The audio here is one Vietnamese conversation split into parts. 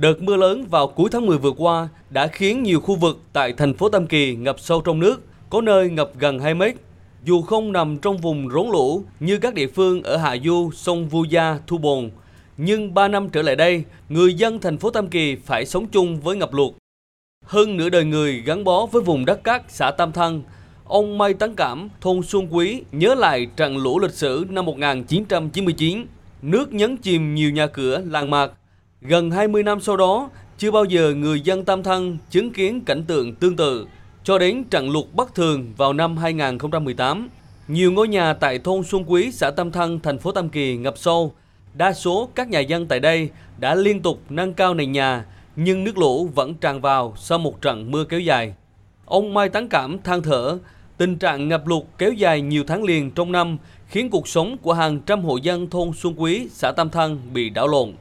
Đợt mưa lớn vào cuối tháng 10 vừa qua đã khiến nhiều khu vực tại thành phố Tam Kỳ ngập sâu trong nước, có nơi ngập gần 2 mét. Dù không nằm trong vùng rốn lũ như các địa phương ở hạ du, sông Vu Gia, Thu Bồn, nhưng 3 năm trở lại đây, người dân thành phố Tam Kỳ phải sống chung với ngập lụt. Hơn nửa đời người gắn bó với vùng đất cát xã Tam Thăng, ông Mai Tấn Cảm, thôn Xuân Quý nhớ lại trận lũ lịch sử năm 1999. Nước nhấn chìm nhiều nhà cửa, làng mạc. Gần 20 năm sau đó, chưa bao giờ người dân Tam Thăng chứng kiến cảnh tượng tương tự. Cho đến trận lụt bất thường vào năm 2018, nhiều ngôi nhà tại thôn Xuân Quý, xã Tam Thăng, thành phố Tam Kỳ ngập sâu. Đa số các nhà dân tại đây đã liên tục nâng cao nền nhà, nhưng nước lũ vẫn tràn vào sau một trận mưa kéo dài. Ông Mai Tán Cảm than thở, tình trạng ngập lụt kéo dài nhiều tháng liền trong năm khiến cuộc sống của hàng trăm hộ dân thôn Xuân Quý, xã Tam Thăng bị đảo lộn.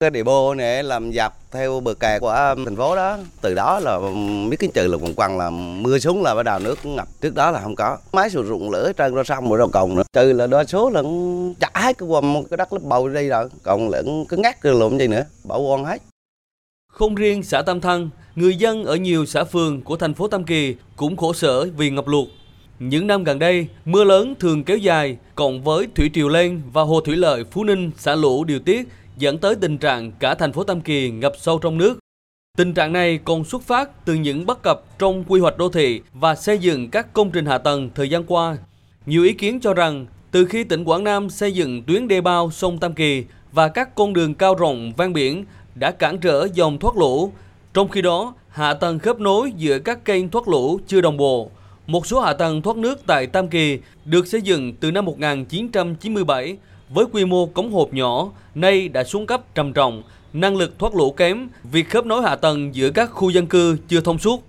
Cái địa bô này làm dọc theo bờ kè của um, thành phố đó, từ đó là um, biết cái trừ là quần quăng là mưa xuống là bắt đầu nước ngập, trước đó là không có. Máy sử dụng lửa trơn ra sông rồi đâu còn nữa. Trừ là đa số là chả hết cái quầm cái đất lấp bầu đây rồi, còn lẫn cứ ngắt cái lộn gì nữa, bảo quan hết. Không riêng xã Tam Thăng, người dân ở nhiều xã phường của thành phố Tam Kỳ cũng khổ sở vì ngập lụt. Những năm gần đây, mưa lớn thường kéo dài, cộng với thủy triều lên và hồ thủy lợi Phú Ninh xả lũ điều tiết dẫn tới tình trạng cả thành phố Tam Kỳ ngập sâu trong nước. Tình trạng này còn xuất phát từ những bất cập trong quy hoạch đô thị và xây dựng các công trình hạ tầng thời gian qua. Nhiều ý kiến cho rằng, từ khi tỉnh Quảng Nam xây dựng tuyến đê bao sông Tam Kỳ và các con đường cao rộng ven biển đã cản trở dòng thoát lũ, trong khi đó hạ tầng khớp nối giữa các kênh thoát lũ chưa đồng bộ. Một số hạ tầng thoát nước tại Tam Kỳ được xây dựng từ năm 1997 với quy mô cống hộp nhỏ, nay đã xuống cấp trầm trọng, năng lực thoát lũ kém, việc khớp nối hạ tầng giữa các khu dân cư chưa thông suốt.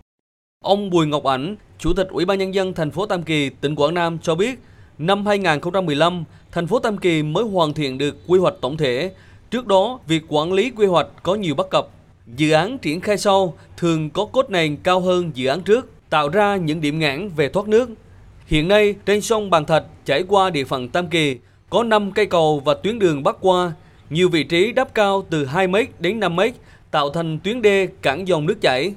Ông Bùi Ngọc Ảnh, Chủ tịch Ủy ban nhân dân thành phố Tam Kỳ, tỉnh Quảng Nam cho biết, năm 2015, thành phố Tam Kỳ mới hoàn thiện được quy hoạch tổng thể. Trước đó, việc quản lý quy hoạch có nhiều bất cập. Dự án triển khai sau thường có cốt nền cao hơn dự án trước, tạo ra những điểm ngãn về thoát nước. Hiện nay, trên sông Bàn Thạch chảy qua địa phận Tam Kỳ, có 5 cây cầu và tuyến đường bắc qua, nhiều vị trí đắp cao từ 2 m đến 5 m, tạo thành tuyến đê cản dòng nước chảy.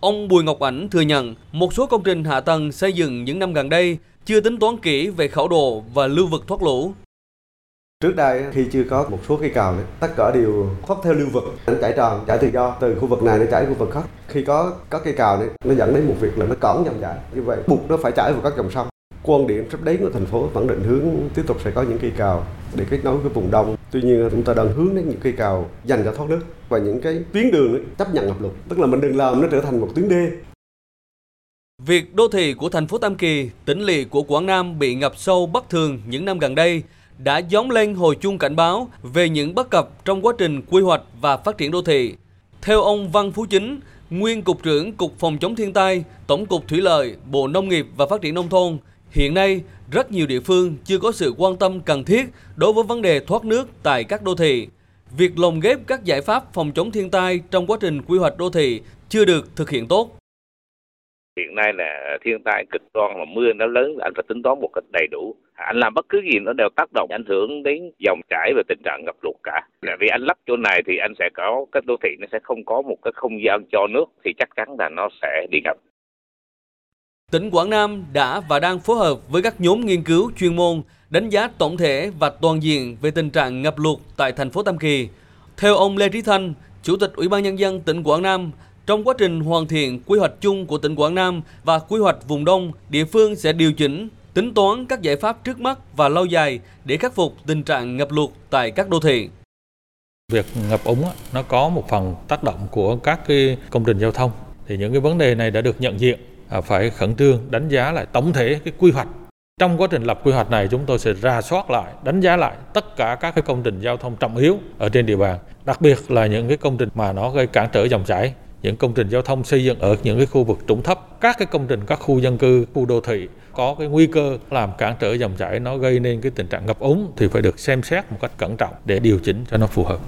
Ông Bùi Ngọc Ảnh thừa nhận một số công trình hạ tầng xây dựng những năm gần đây chưa tính toán kỹ về khẩu độ và lưu vực thoát lũ. Trước đây khi chưa có một số cây cầu tất cả đều thoát theo lưu vực, nó chảy tròn, chảy tự do từ khu vực này nó chảy khu vực khác. Khi có các cây cầu này, nó dẫn đến một việc là nó cản dòng chảy. Như vậy buộc nó phải chảy vào các dòng sông quan điểm sắp đến của thành phố vẫn định hướng tiếp tục sẽ có những cây cầu để kết nối với vùng đông. Tuy nhiên chúng ta đang hướng đến những cây cầu dành cho thoát nước và những cái tuyến đường chấp nhận ngập lụt, tức là mình đừng làm nó trở thành một tuyến đê. Việc đô thị của thành phố Tam Kỳ, tỉnh lỵ của Quảng Nam bị ngập sâu bất thường những năm gần đây đã gióng lên hồi chuông cảnh báo về những bất cập trong quá trình quy hoạch và phát triển đô thị. Theo ông Văn Phú Chính, nguyên cục trưởng Cục Phòng chống thiên tai, Tổng cục Thủy lợi, Bộ Nông nghiệp và Phát triển nông thôn, Hiện nay, rất nhiều địa phương chưa có sự quan tâm cần thiết đối với vấn đề thoát nước tại các đô thị. Việc lồng ghép các giải pháp phòng chống thiên tai trong quá trình quy hoạch đô thị chưa được thực hiện tốt. Hiện nay là thiên tai cực đoan mà mưa nó lớn anh phải tính toán một cách đầy đủ. Anh làm bất cứ gì nó đều tác động ảnh hưởng đến dòng chảy và tình trạng ngập lụt cả. Là vì anh lắp chỗ này thì anh sẽ có các đô thị nó sẽ không có một cái không gian cho nước thì chắc chắn là nó sẽ đi ngập. Tỉnh Quảng Nam đã và đang phối hợp với các nhóm nghiên cứu chuyên môn đánh giá tổng thể và toàn diện về tình trạng ngập lụt tại thành phố Tam Kỳ. Theo ông Lê Trí Thanh, Chủ tịch Ủy ban Nhân dân tỉnh Quảng Nam, trong quá trình hoàn thiện quy hoạch chung của tỉnh Quảng Nam và quy hoạch vùng đông, địa phương sẽ điều chỉnh, tính toán các giải pháp trước mắt và lâu dài để khắc phục tình trạng ngập lụt tại các đô thị. Việc ngập úng nó có một phần tác động của các cái công trình giao thông thì những cái vấn đề này đã được nhận diện À, phải khẩn trương đánh giá lại tổng thể cái quy hoạch. Trong quá trình lập quy hoạch này, chúng tôi sẽ ra soát lại, đánh giá lại tất cả các cái công trình giao thông trọng yếu ở trên địa bàn, đặc biệt là những cái công trình mà nó gây cản trở dòng chảy, những công trình giao thông xây dựng ở những cái khu vực trũng thấp. Các cái công trình, các khu dân cư, khu đô thị có cái nguy cơ làm cản trở dòng chảy, nó gây nên cái tình trạng ngập úng thì phải được xem xét một cách cẩn trọng để điều chỉnh cho nó phù hợp.